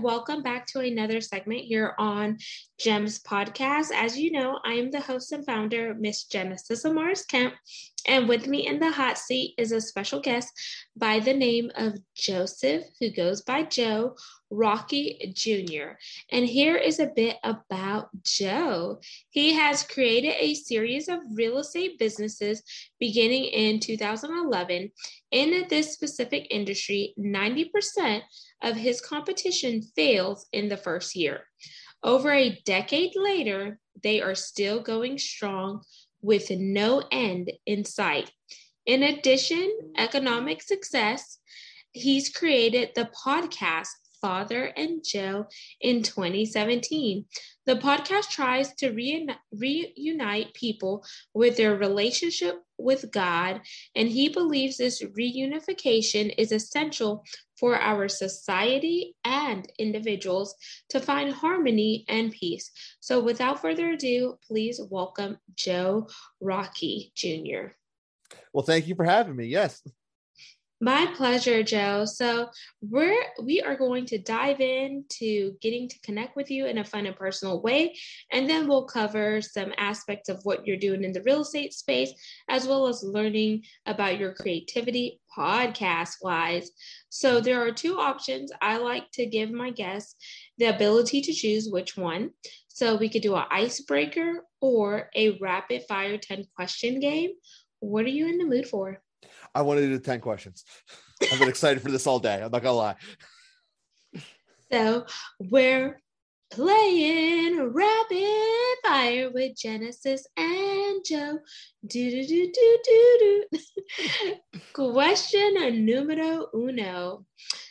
Welcome back to another segment here on GEMS podcast. As you know, I am the host and founder, Miss Genesis Amaris Kemp, and with me in the hot seat is a special guest by the name of Joseph, who goes by Joe Rocky Jr. And here is a bit about Joe. He has created a series of real estate businesses beginning in 2011. In this specific industry, 90% of his competition fails in the first year. Over a decade later, they are still going strong with no end in sight. In addition, economic success, he's created the podcast Father and Joe in 2017. The podcast tries to reuni- reunite people with their relationship with God, and he believes this reunification is essential for our society and individuals to find harmony and peace. So, without further ado, please welcome Joe Rocky Jr. Well, thank you for having me. Yes. My pleasure, Joe. So we're we are going to dive into getting to connect with you in a fun and personal way, and then we'll cover some aspects of what you're doing in the real estate space, as well as learning about your creativity podcast wise. So there are two options. I like to give my guests the ability to choose which one. So we could do an icebreaker or a rapid fire 10 question game. What are you in the mood for? I want to do 10 questions. I've been excited for this all day. I'm not gonna lie. So we're playing rapid fire with Genesis and Joe. Do do do do do do. Question numero uno.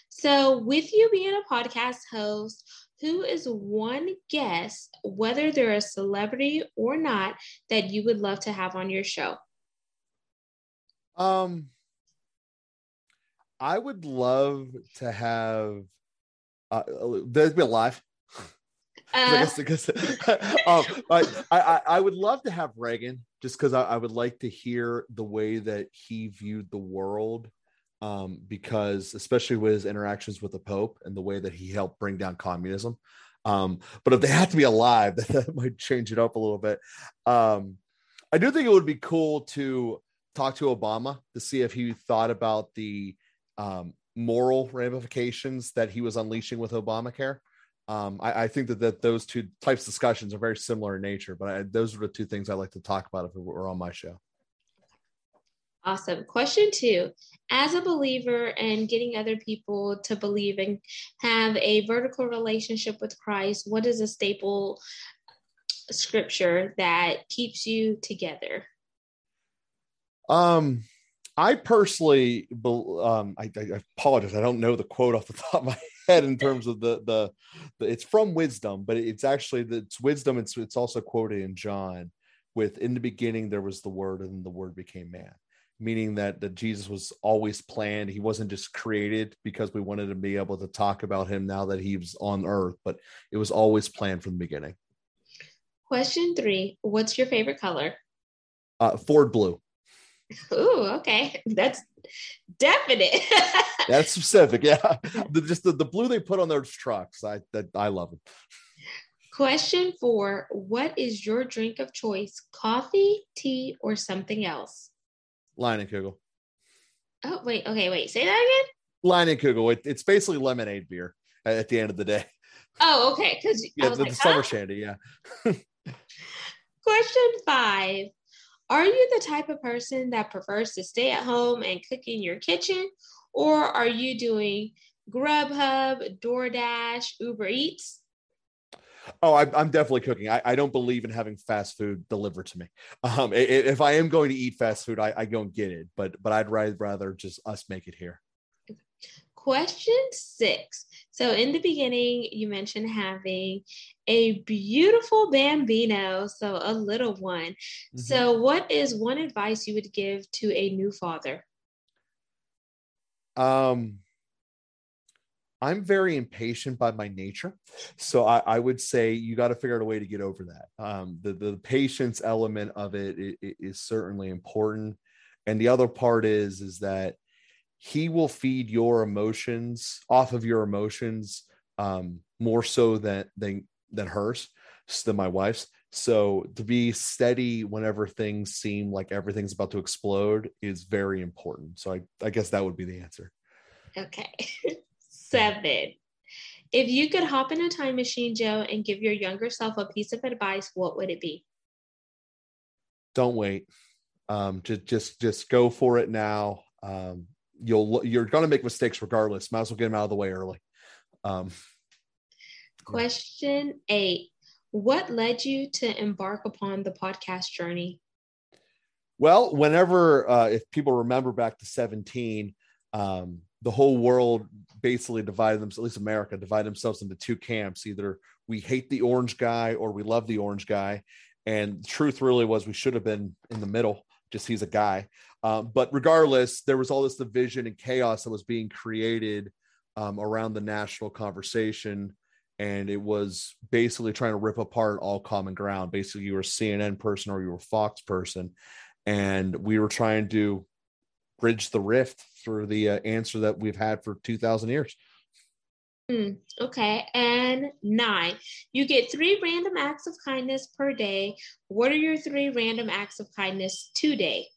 So, with you being a podcast host, who is one guest, whether they're a celebrity or not, that you would love to have on your show? Um, I would love to have. Uh, there's be alive. Uh, because, um, I, I, I would love to have Reagan just because I, I, would like to hear the way that he viewed the world. Um, because especially with his interactions with the Pope and the way that he helped bring down communism. Um, but if they have to be alive, that, that might change it up a little bit. Um, I do think it would be cool to talk to Obama to see if he thought about the um, moral ramifications that he was unleashing with Obamacare. Um, I, I, think that, that those two types of discussions are very similar in nature, but I, those are the two things I like to talk about if it were on my show. Awesome. Question two As a believer and getting other people to believe and have a vertical relationship with Christ, what is a staple scripture that keeps you together? Um, I personally, um, I, I, apologize. I don't know the quote off the top of my head in terms of the, the, the it's from wisdom, but it's actually the, it's wisdom. It's, it's also quoted in John with, in the beginning, there was the word and the word became man, meaning that, that Jesus was always planned. He wasn't just created because we wanted to be able to talk about him now that he was on earth, but it was always planned from the beginning. Question three, what's your favorite color? Uh, Ford blue. Ooh, okay. That's definite. That's specific. Yeah. The, just the, the blue they put on those trucks. I that I love it. Question four What is your drink of choice? Coffee, tea, or something else? Leinenkugel. Oh, wait. Okay, wait. Say that again. Leinenkugel. It, it's basically lemonade beer at the end of the day. Oh, okay. Because yeah, the, like, the summer shandy. Yeah. Question five are you the type of person that prefers to stay at home and cook in your kitchen? Or are you doing Grubhub, DoorDash, Uber Eats? Oh, I, am definitely cooking. I, I, don't believe in having fast food delivered to me. Um, if I am going to eat fast food, I, I go and get it. But but I'd rather just us make it here. Question six. So, in the beginning, you mentioned having a beautiful bambino, so a little one. Mm-hmm. So, what is one advice you would give to a new father? Um, I'm very impatient by my nature. So I, I would say you got to figure out a way to get over that. Um, the, the patience element of it, it, it is certainly important. And the other part is, is that he will feed your emotions off of your emotions um, more so than, than, than hers, than my wife's. So to be steady whenever things seem like everything's about to explode is very important. So I, I guess that would be the answer. Okay. Seven. If you could hop in a time machine, Joe, and give your younger self a piece of advice, what would it be? Don't wait. Um, just just just go for it now. Um, you'll you're gonna make mistakes regardless. Might as well get them out of the way early. Um, Question eight. What led you to embark upon the podcast journey? Well, whenever uh, if people remember back to 17, um, the whole world basically divided themselves, at least America, divided themselves into two camps. Either we hate the orange guy or we love the orange guy. And the truth really was we should have been in the middle, just he's a guy. Um, but regardless, there was all this division and chaos that was being created um, around the national conversation. And it was basically trying to rip apart all common ground. Basically, you were a CNN person or you were a Fox person. And we were trying to bridge the rift through the uh, answer that we've had for 2000 years mm, okay and nine you get three random acts of kindness per day what are your three random acts of kindness today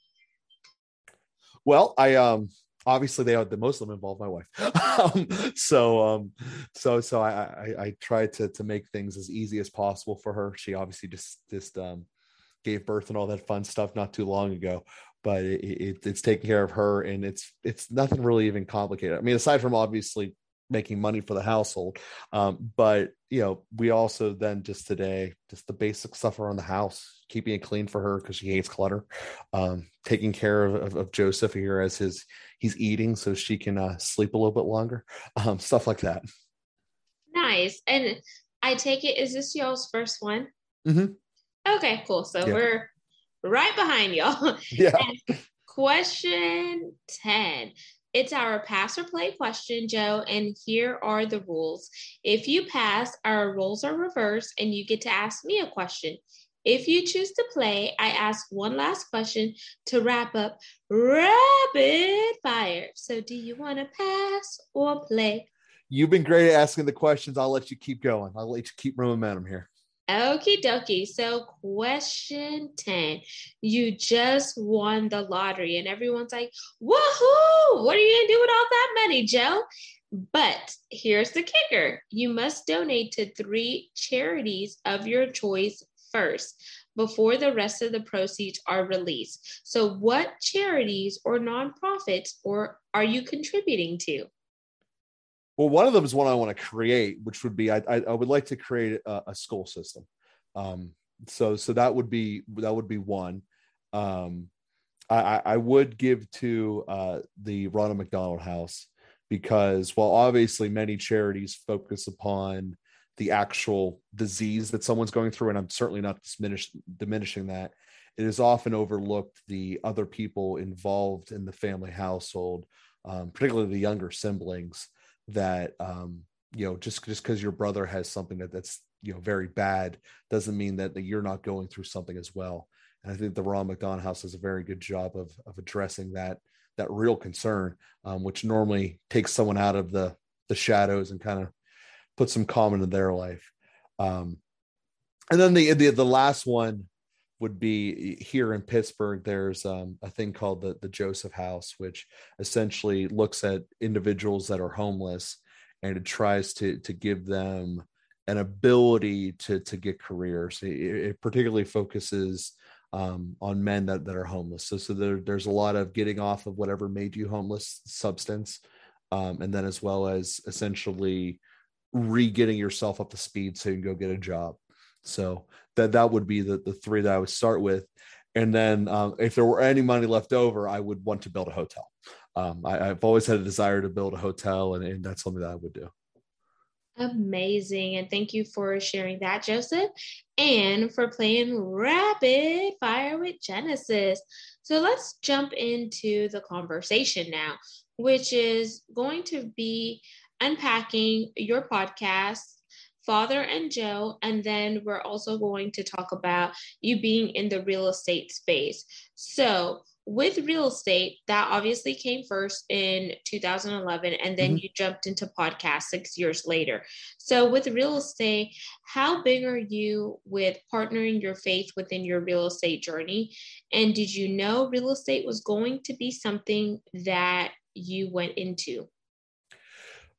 well i um obviously they are the most of them involve my wife. Um, so um so so I, I i try to to make things as easy as possible for her. She obviously just just um gave birth and all that fun stuff not too long ago but it, it, it's taking care of her and it's it's nothing really even complicated. I mean aside from obviously making money for the household um, but you know we also then just today just the basic stuff around the house keeping it clean for her because she hates clutter um, taking care of, of, of, joseph here as his he's eating so she can uh, sleep a little bit longer um, stuff like that nice and i take it is this y'all's first one mm-hmm. okay cool so yeah. we're right behind y'all. Yeah. question 10. It's our pass or play question, Joe, and here are the rules. If you pass, our roles are reversed and you get to ask me a question. If you choose to play, I ask one last question to wrap up rapid fire. So, do you want to pass or play? You've been great at asking the questions. I'll let you keep going. I'll let you keep momentum here. Okie dokie. So, question 10. You just won the lottery, and everyone's like, woohoo! What are you going to do with all that money, Joe? But here's the kicker you must donate to three charities of your choice first before the rest of the proceeds are released. So, what charities or nonprofits or are you contributing to? Well, one of them is one I want to create, which would be I, I, I would like to create a, a school system. Um, so so that would be that would be one. Um, I, I would give to uh, the Ronald McDonald House because while obviously many charities focus upon the actual disease that someone's going through, and I'm certainly not diminish, diminishing that, it is often overlooked the other people involved in the family household, um, particularly the younger siblings that um, you know just just because your brother has something that that's you know very bad doesn't mean that, that you're not going through something as well. And i think the ron mcdonald house does a very good job of of addressing that that real concern um, which normally takes someone out of the the shadows and kind of puts some calm into their life. Um, and then the, the the last one would be here in Pittsburgh. There's um, a thing called the the Joseph House, which essentially looks at individuals that are homeless and it tries to to give them an ability to to get careers. It, it particularly focuses um, on men that, that are homeless. So so there, there's a lot of getting off of whatever made you homeless substance, um, and then as well as essentially re-getting yourself up to speed so you can go get a job. So that that would be the the three that I would start with, and then um, if there were any money left over, I would want to build a hotel. Um, I, have always had a desire to build a hotel, and, and that's something that I would do. Amazing. And thank you for sharing that, Joseph, and for playing rapid fire with Genesis. So let's jump into the conversation now, which is going to be unpacking your podcast, Father and Joe, and then we're also going to talk about you being in the real estate space. So, with real estate, that obviously came first in 2011, and then mm-hmm. you jumped into podcast six years later. So, with real estate, how big are you with partnering your faith within your real estate journey? And did you know real estate was going to be something that you went into?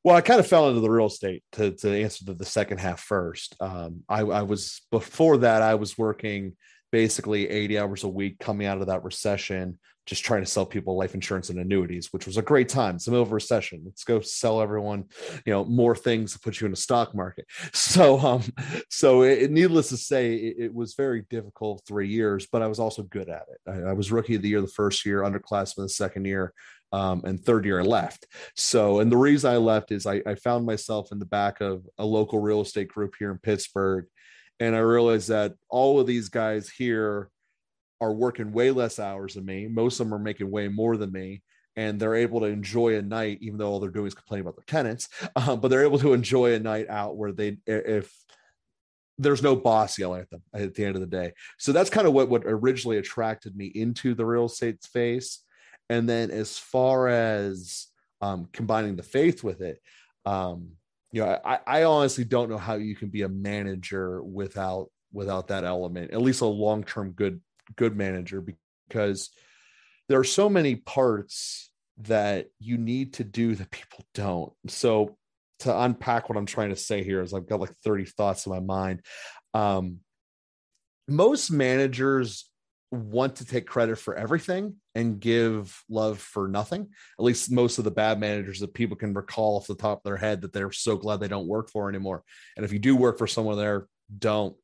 Well, I kind of fell into the real estate to, to answer the, the second half first. Um, I, I was before that, I was working basically 80 hours a week coming out of that recession, just trying to sell people life insurance and annuities, which was a great time. It's the middle of a recession. Let's go sell everyone, you know, more things to put you in the stock market. So, um, so it, needless to say, it, it, was very difficult three years, but I was also good at it. I, I was rookie of the year the first year, underclassman the second year. Um, and third year I left. So, and the reason I left is I, I found myself in the back of a local real estate group here in Pittsburgh and I realized that all of these guys here are working way less hours than me. Most of them are making way more than me. And they're able to enjoy a night, even though all they're doing is complaining about their tenants. Um, but they're able to enjoy a night out where they, if there's no boss yelling at them at the end of the day. So that's kind of what what originally attracted me into the real estate space. And then as far as um, combining the faith with it, um, you know, I, I honestly don't know how you can be a manager without without that element, at least a long term good good manager, because there are so many parts that you need to do that people don't. So to unpack what I'm trying to say here is I've got like 30 thoughts in my mind. Um, most managers want to take credit for everything and give love for nothing. At least most of the bad managers that people can recall off the top of their head that they're so glad they don't work for anymore. And if you do work for someone there, don't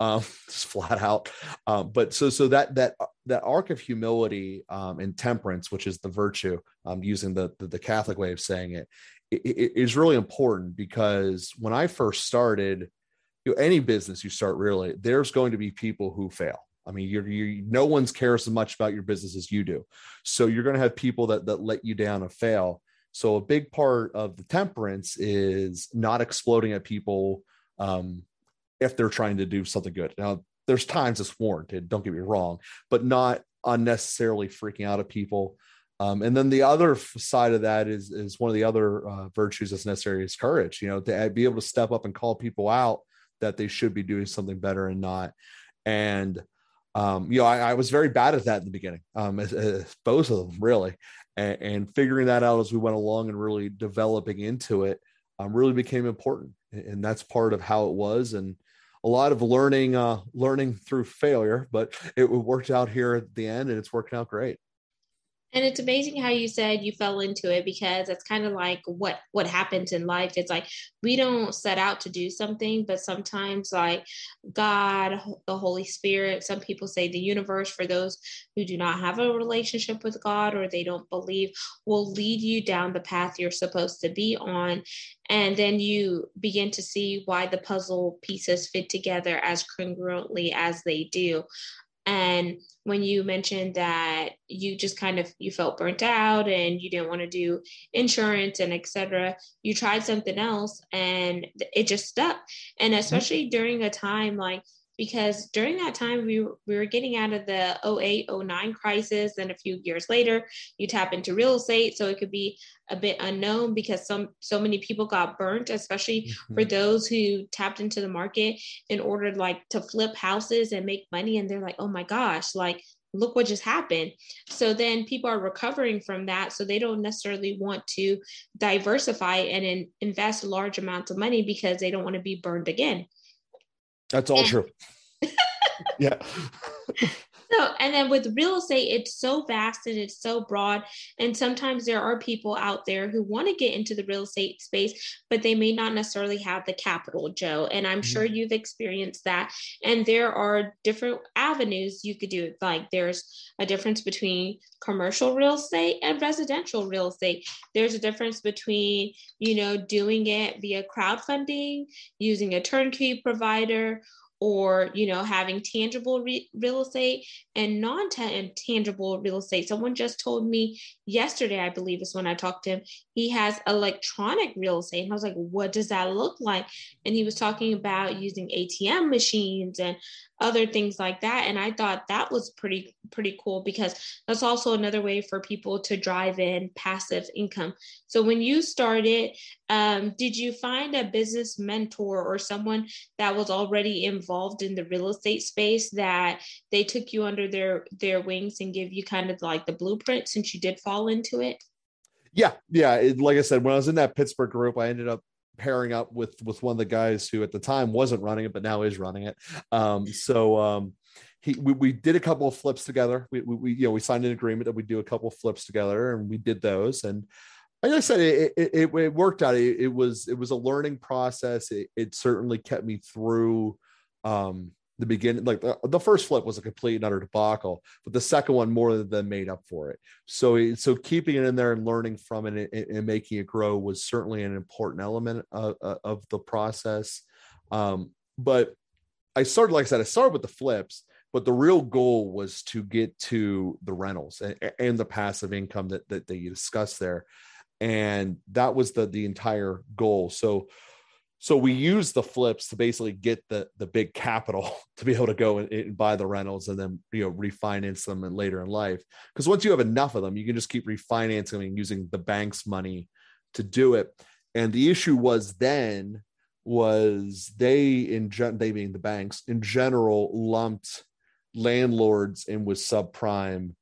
um, just flat out. Um, but so so that that that arc of humility um, and temperance, which is the virtue, um, using the, the, the Catholic way of saying it, it, it is really important because when I first started, you know, any business you start really, there's going to be people who fail I mean, you're, you no one's cares as much about your business as you do. So you're going to have people that that let you down and fail. So a big part of the temperance is not exploding at people um, if they're trying to do something good. Now, there's times it's warranted. Don't get me wrong, but not unnecessarily freaking out at people. Um, and then the other side of that is is one of the other uh, virtues that's necessary is courage. You know, to be able to step up and call people out that they should be doing something better and not. And um, you know, I, I, was very bad at that in the beginning, um, as, as both of them really, and, and, figuring that out as we went along and really developing into it, um, really became important, and that's part of how it was, and a lot of learning, uh, learning through failure, but it worked out here at the end, and it's working out great. And it's amazing how you said you fell into it because it's kind of like what what happens in life. It's like we don't set out to do something, but sometimes like God, the Holy Spirit, some people say the universe for those who do not have a relationship with God or they don't believe will lead you down the path you're supposed to be on. And then you begin to see why the puzzle pieces fit together as congruently as they do and when you mentioned that you just kind of you felt burnt out and you didn't want to do insurance and etc you tried something else and it just stuck and mm-hmm. especially during a time like because during that time we, we were getting out of the 08 09 crisis and a few years later you tap into real estate so it could be a bit unknown because some so many people got burnt especially mm-hmm. for those who tapped into the market in order like to flip houses and make money and they're like oh my gosh like look what just happened. So then people are recovering from that. So they don't necessarily want to diversify and in, invest large amounts of money because they don't want to be burned again. That's all true. yeah. So, and then with real estate, it's so vast and it's so broad. And sometimes there are people out there who want to get into the real estate space, but they may not necessarily have the capital, Joe. And I'm mm-hmm. sure you've experienced that. And there are different avenues you could do it. Like there's a difference between commercial real estate and residential real estate. There's a difference between, you know, doing it via crowdfunding, using a turnkey provider, or you know having tangible re- real estate and non-tangible real estate. Someone just told me yesterday i believe is when i talked to him he has electronic real estate. And i was like what does that look like? And he was talking about using atm machines and other things like that. And i thought that was pretty pretty cool because that's also another way for people to drive in passive income. So when you started um, did you find a business mentor or someone that was already involved in the real estate space that they took you under their their wings and give you kind of like the blueprint since you did fall into it? Yeah yeah it, like i said when i was in that pittsburgh group i ended up pairing up with with one of the guys who at the time wasn't running it but now is running it. Um, so um, he we, we did a couple of flips together. We, we, we you know we signed an agreement that we do a couple of flips together and we did those. And like I said, it, it, it, it worked out. It, it, was it was a learning process. It, certainly kept me through um, the beginning like the, the, first flip was a complete and utter debacle but the second one more than made up for it so so keeping it in there and learning from it and, and making it grow was certainly an important element of, of the process um, but i started like i said i started with the flips but the real goal was to get to the rentals and, and the passive income that, that, that you discussed there and that was the the entire goal. So so we use the flips to basically get the the big capital to be able to go and, and buy the rentals and then you know refinance them and later in life. Because once you have enough of them you can just keep refinancing and using the bank's money to do it. And the issue was then was they in gen- they being the banks in general lumped landlords in with subprime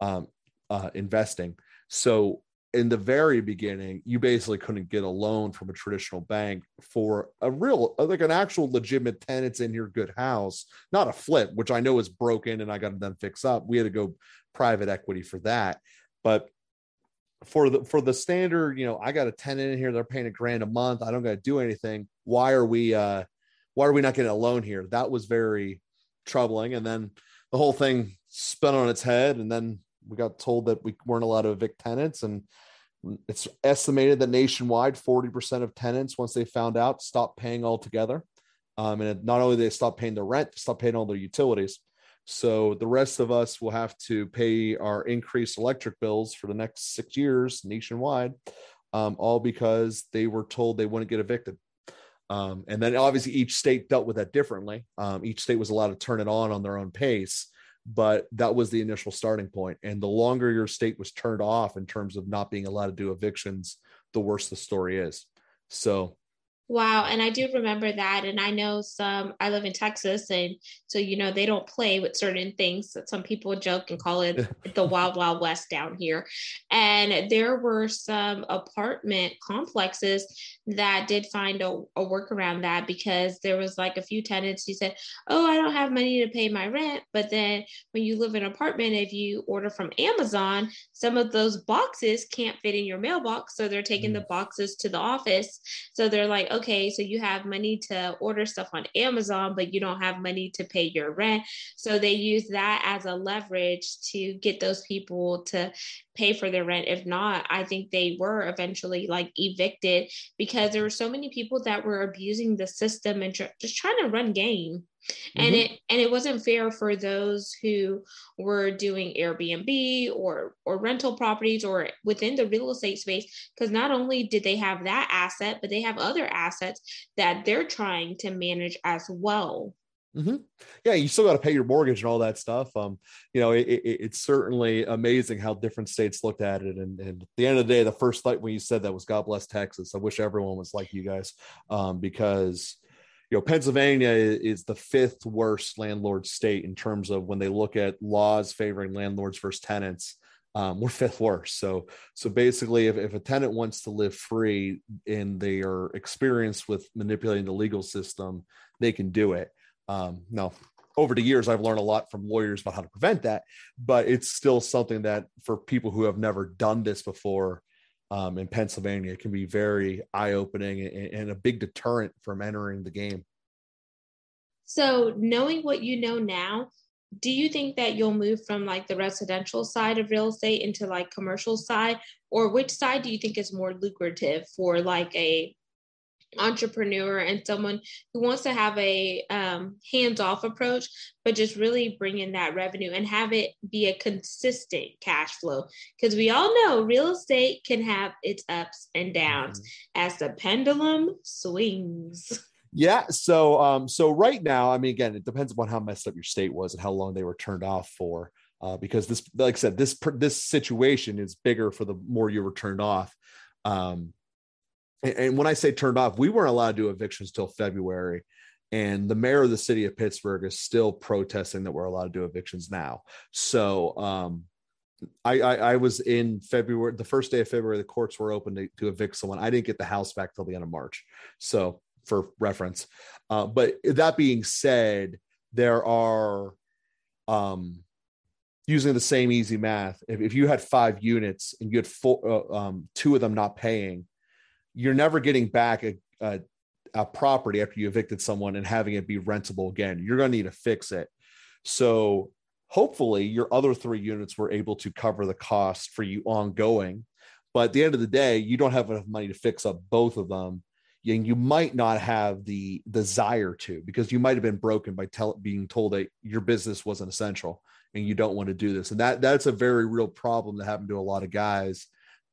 um, uh, investing. So in the very beginning, you basically couldn't get a loan from a traditional bank for a real, like an actual legitimate tenants in your good house, not a flip, which I know is broken and I got to then fix up. We had to go private equity for that. But for the for the standard, you know, I got a tenant in here, they're paying a grand a month. I don't got to do anything. Why are we uh why are we not getting a loan here? That was very troubling. And then the whole thing spun on its head. And then we got told that we weren't allowed to evict tenants and it's estimated that nationwide 40% of tenants once they found out stopped paying altogether. Um, and not only they stop paying the rent they stop paying all their utilities. So the rest of us will have to pay our increased electric bills for the next six years nationwide um, all because they were told they wouldn't get evicted. Um, and then obviously each state dealt with that differently. Um, each state was allowed to turn it on on their own pace but that was the initial starting point. And the longer your state was turned off in terms of not being allowed to do evictions the worse the story is. So Wow. And I do remember that. And I know some, I live in Texas. And so, you know, they don't play with certain things that some people joke and call it the wild, wild west down here. And there were some apartment complexes that did find a, a workaround that because there was like a few tenants who said, Oh, I don't have money to pay my rent. But then when you live in an apartment, if you order from Amazon, some of those boxes can't fit in your mailbox. So they're taking the boxes to the office. So they're like, okay, so you have money to order stuff on Amazon, but you don't have money to pay your rent. So they use that as a leverage to get those people to pay for their rent. If not, I think they were eventually like evicted because there were so many people that were abusing the system and tr- just trying to run game and mm-hmm. it and it wasn't fair for those who were doing airbnb or or rental properties or within the real estate space because not only did they have that asset but they have other assets that they're trying to manage as well Mm-hmm. Yeah, you still got to pay your mortgage and all that stuff. Um, you know, it, it, it's certainly amazing how different states looked at it. And, and, at the end of the day, the first thought when you said that was God bless Texas. I wish everyone was like you guys, um, because you know pennsylvania is the fifth worst landlord state in terms of when they look at laws favoring landlords versus tenants um, we're fifth worst so so basically if, if a tenant wants to live free and they are experienced with manipulating the legal system they can do it um, no over the years, I've learned a lot from lawyers about how to prevent that, but it's still something that for people who have never done this before um, in Pennsylvania, it can be very eye opening and, and a big deterrent from entering the game. So, knowing what you know now, do you think that you'll move from like the residential side of real estate into like commercial side or which side do you think is more lucrative for like a entrepreneur and someone who wants to have a um, hands-off approach but just really bring in that revenue and have it be a consistent cash flow. Because we all know real estate can have its ups and downs mm-hmm. as the pendulum swings. Yeah so um so right now i mean again it depends upon how messed up your state was and how long they were turned off for uh, because this like i said this this situation is bigger for the more you were turned off. Um and, and when I say turned off, we weren't allowed to do evictions till February. And the mayor of the city of Pittsburgh is still protesting that we're allowed to do evictions now. So um, I, I, I was in February, the first day of February, the courts were open to, to evict someone. I didn't get the house back till the end of March. So for reference, uh, but that being said, there are um, using the same easy math. If, if you had five units and you had four, uh, um, two of them not paying, you're never getting back a, a, a property after you evicted someone and having it be rentable again. You're going to need to fix it. So hopefully your other three units were able to cover the cost for you ongoing. But at the end of the day, you don't have enough money to fix up both of them. And you might not have the desire to because you might have been broken by tell, being told that your business wasn't essential and you don't want to do this. And that that's a very real problem that happened to a lot of guys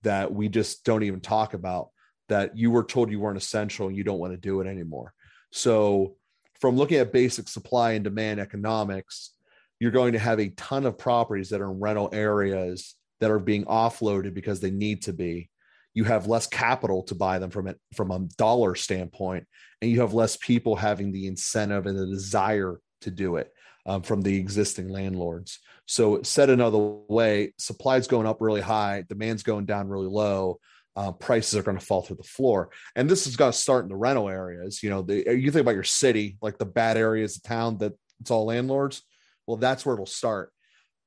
that we just don't even talk about that you were told you weren't essential and you don't want to do it anymore. So, from looking at basic supply and demand economics, you're going to have a ton of properties that are in rental areas that are being offloaded because they need to be. You have less capital to buy them from it from a dollar standpoint, and you have less people having the incentive and the desire to do it um, from the existing landlords. So, said another way, supply is going up really high, demand's going down really low uh, prices are going to fall through the floor. And this is going to start in the rental areas. You know, the, you think about your city, like the bad areas of town that it's all landlords. Well, that's where it'll start.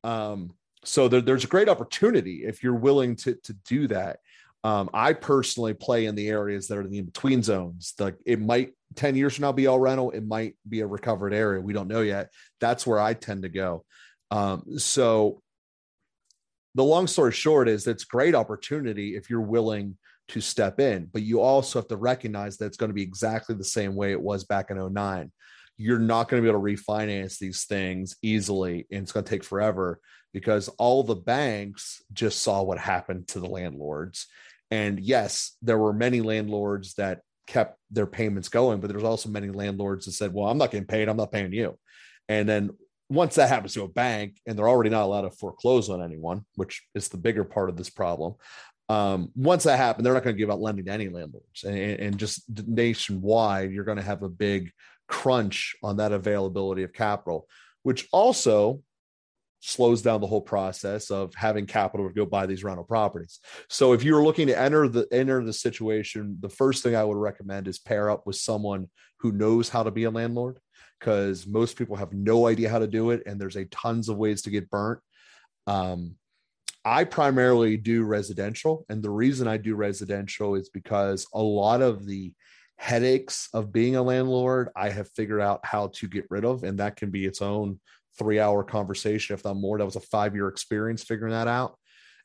Um, so there, there's a great opportunity if you're willing to to do that. Um, I personally play in the areas that are in the in between zones. Like it might 10 years from now be all rental, it might be a recovered area. We don't know yet. That's where I tend to go. Um, so the long story short is it's great opportunity if you're willing to step in, but you also have to recognize that it's going to be exactly the same way it was back in 09. You're not going to be able to refinance these things easily, and it's going to take forever because all the banks just saw what happened to the landlords. And yes, there were many landlords that kept their payments going, but there's also many landlords that said, Well, I'm not getting paid, I'm not paying you. And then once that happens to a bank and they're already not allowed to foreclose on anyone, which is the bigger part of this problem. Um, once that happens, they're not going to give out lending to any landlords, and, and just nationwide, you're going to have a big crunch on that availability of capital, which also slows down the whole process of having capital to go buy these rental properties. So if you're looking to enter the enter the situation, the first thing I would recommend is pair up with someone who knows how to be a landlord because most people have no idea how to do it and there's a tons of ways to get burnt. Um, i primarily do residential and the reason i do residential is because a lot of the headaches of being a landlord i have figured out how to get rid of and that can be its own three hour conversation if not more. That was a five year experience figuring that out.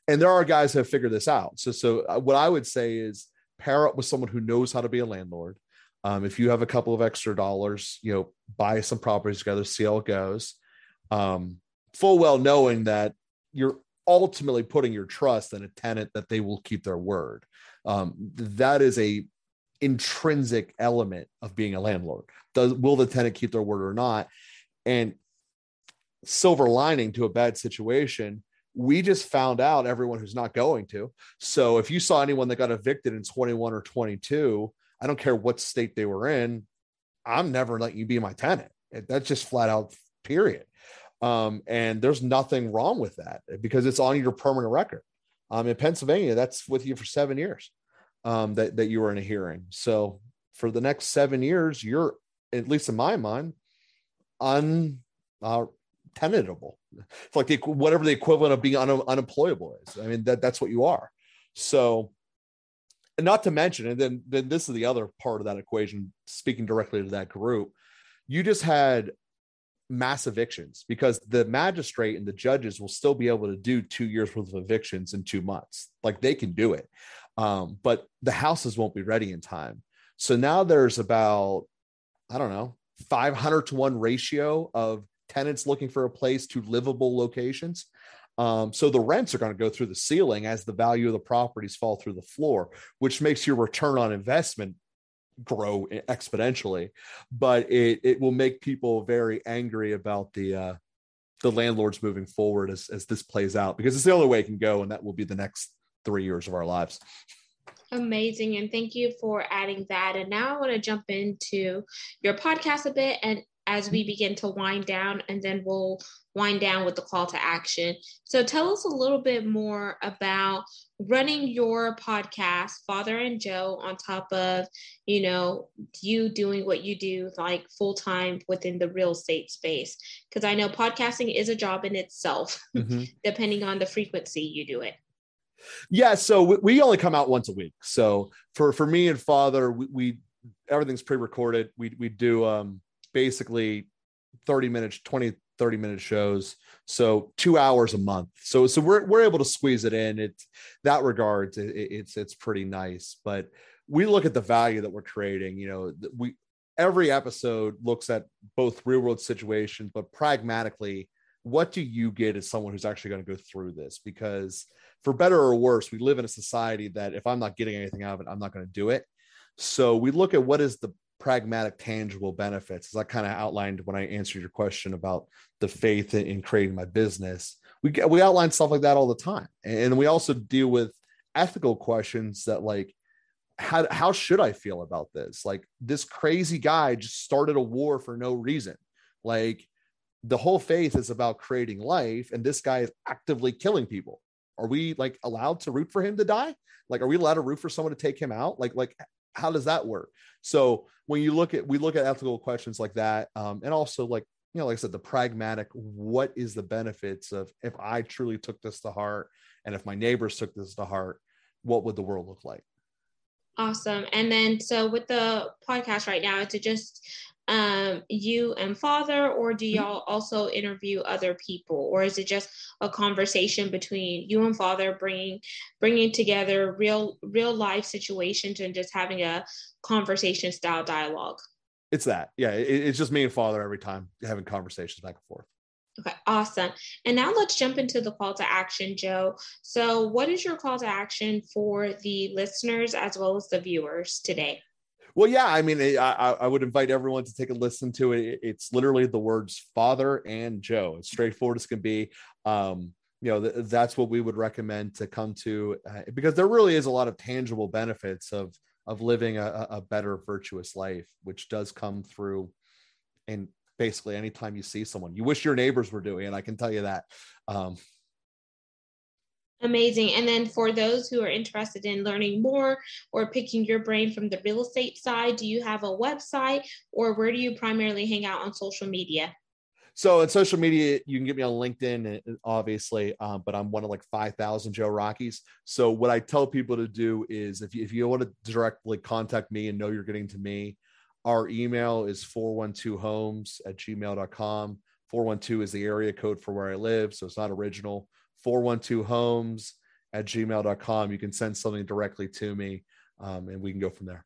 And there are guys who have figured this out. So so uh, what i would say is pair up with someone who knows how to be a landlord um, if you have a couple of extra dollars, you know, buy some properties together, see how it goes. Um, full well knowing that you're ultimately putting your trust in a tenant that they will keep their word. Um, that is a intrinsic element of being a landlord. Does will the tenant keep their word or not? And silver lining to a bad situation, we just found out everyone who's not going to. So if you saw anyone that got evicted in 21 or 22, I don't care what state they were in. I'm never letting you be my tenant. That's just flat out period. Um, and there's nothing wrong with that because it's on your permanent record. Um, in Pennsylvania, that's with you for seven years um, that, that you were in a hearing. So for the next seven years, you're, at least in my mind, un, uh. It's like the whatever the equivalent of being un, unemployable is. I mean that that's what you are. So, and not to mention, and then then this is the other part of that equation. Speaking directly to that group, you just had mass evictions because the magistrate and the judges will still be able to do two years worth of evictions in two months. Like they can do it, um, but the houses won't be ready in time. So now there's about I don't know 500 to one ratio of tenants looking for a place to livable locations. Um, so the rents are going to go through the ceiling as the value of the properties fall through the floor, which makes your return on investment grow exponentially. But it it will make people very angry about the uh, the landlords moving forward as as this plays out because it's the only way it can go, and that will be the next three years of our lives. Amazing. And thank you for adding that. And now I want to jump into your podcast a bit and as we begin to wind down, and then we'll wind down with the call to action. So tell us a little bit more about running your podcast, Father and Joe, on top of, you know, you doing what you do like full time within the real estate space. Because I know podcasting is a job in itself, mm-hmm. depending on the frequency you do it. Yeah, so we, we, only come out once a week. So for for me and Father, we, we everything's pre-recorded. We we do um basically 30 minutes 20 30 minute shows. So two hours a month. So so we're, we're able to squeeze it in. It's that regards it, it's it's pretty nice. But we look at the value that we're creating you know we every episode looks at both real world situations but pragmatically what do you get as someone who's actually going to go through this? Because for better or worse we live in a society that if i'm not getting anything out of it i'm not going to do it. So we look at what is the pragmatic, tangible benefits, as I kind of outlined when I answered your question about the faith in, creating my business. We we outline stuff like that all the time, and we also deal with ethical questions that like how how should I feel about this? Like this crazy guy just started a war for no reason. Like the whole faith is about creating life, and this guy is actively killing people. Are we like allowed to root for him to die? Like, are we allowed to root for someone to take him out? Like, like how does that work? So when you look at we look at ethical questions like that, um, and also like you know, like I said, the pragmatic, what is the benefits of if I truly took this to heart, and if my neighbors took this to heart, what would the world look like? Awesome. And then so with the podcast right now, it's just um, you and father, or do mm-hmm. y'all also interview other people, or is it just a conversation between you and father, bringing bringing together real real life situations and just having a conversation style dialogue? It's that, yeah. It, it's just me and father every time having conversations back and forth. Okay, awesome. And now let's jump into the call to action, Joe. So, what is your call to action for the listeners as well as the viewers today? Well, yeah, I mean, I, I would invite everyone to take a listen to it. It's literally the words father and Joe, as straightforward as can be. Um, you know, th- that's what we would recommend to come to uh, because there really is a lot of tangible benefits of of living a, a better virtuous life, which does come through and basically anytime you see someone you wish your neighbors were doing and i can tell you that um, Amazing. And then for those who are interested in learning more or picking your brain from the real estate side, do you have a website or where do you primarily hang out on social media? So in social media, you can get me on LinkedIn, obviously, um, but I'm one of like 5,000 Joe Rockies. So what I tell people to do is if you, if you want to directly contact me and know you're getting to me, our email is 412homes at gmail.com. 412 is the area code for where I live. So it's not original. 412 homes at gmail.com. You can send something directly to me um, and we can go from there.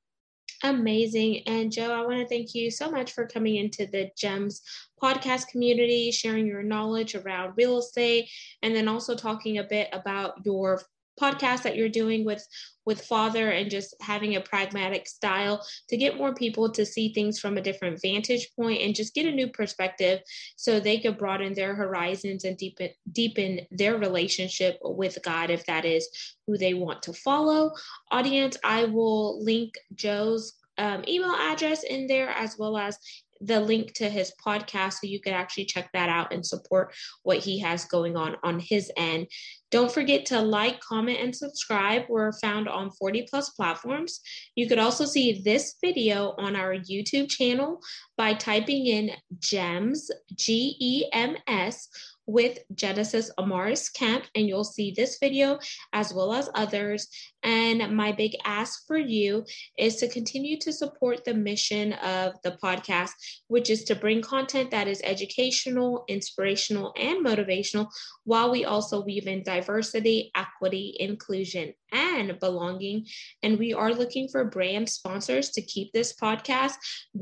Amazing. And Joe, I want to thank you so much for coming into the GEMS podcast community, sharing your knowledge around real estate, and then also talking a bit about your podcast that you're doing with with father and just having a pragmatic style to get more people to see things from a different vantage point and just get a new perspective so they could broaden their horizons and deepen deepen their relationship with God if that is who they want to follow. Audience I will link Joe's um, email address in there as well as the link to his podcast so you can actually check that out and support what he has going on on his end. Don't forget to like, comment, and subscribe. We're found on 40 plus platforms. You could also see this video on our YouTube channel by typing in GEMS, G E M S with Genesis Amaris Kemp, and you'll see this video as well as others. And my big ask for you is to continue to support the mission of the podcast, which is to bring content that is educational, inspirational, and motivational, while we also weave in diversity, equity, inclusion, and belonging. And we are looking for brand sponsors to keep this podcast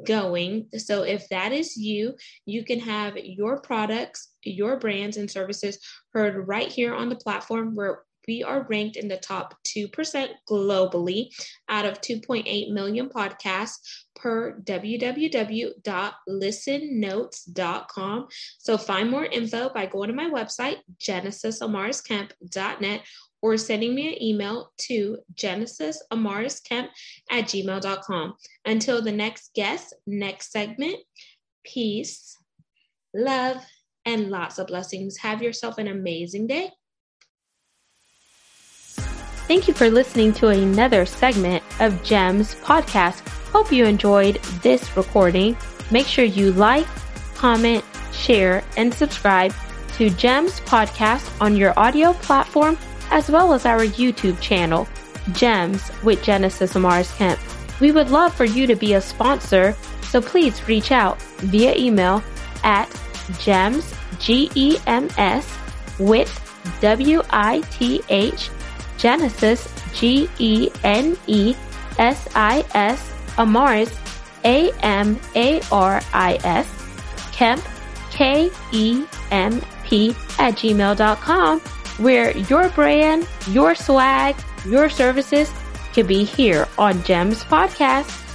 going. So if that is you, you can have your products, your brands, and services heard right here on the platform where we are ranked in the top 2% globally out of 2.8 million podcasts per www.listennotes.com. So find more info by going to my website, genesisamarisKemp.net, or sending me an email to genesisamarisKemp at gmail.com. Until the next guest, next segment, peace, love, and lots of blessings. Have yourself an amazing day. Thank you for listening to another segment of GEMS podcast. Hope you enjoyed this recording. Make sure you like, comment, share, and subscribe to GEMS podcast on your audio platform as well as our YouTube channel, GEMS with Genesis Amaris Kemp. We would love for you to be a sponsor, so please reach out via email at GEMS, G E M S, with W I T H Genesis, G E N E S I S, Amaris, A M A R I S, Kemp, K E M P at gmail.com, where your brand, your swag, your services can be here on GEMS Podcast.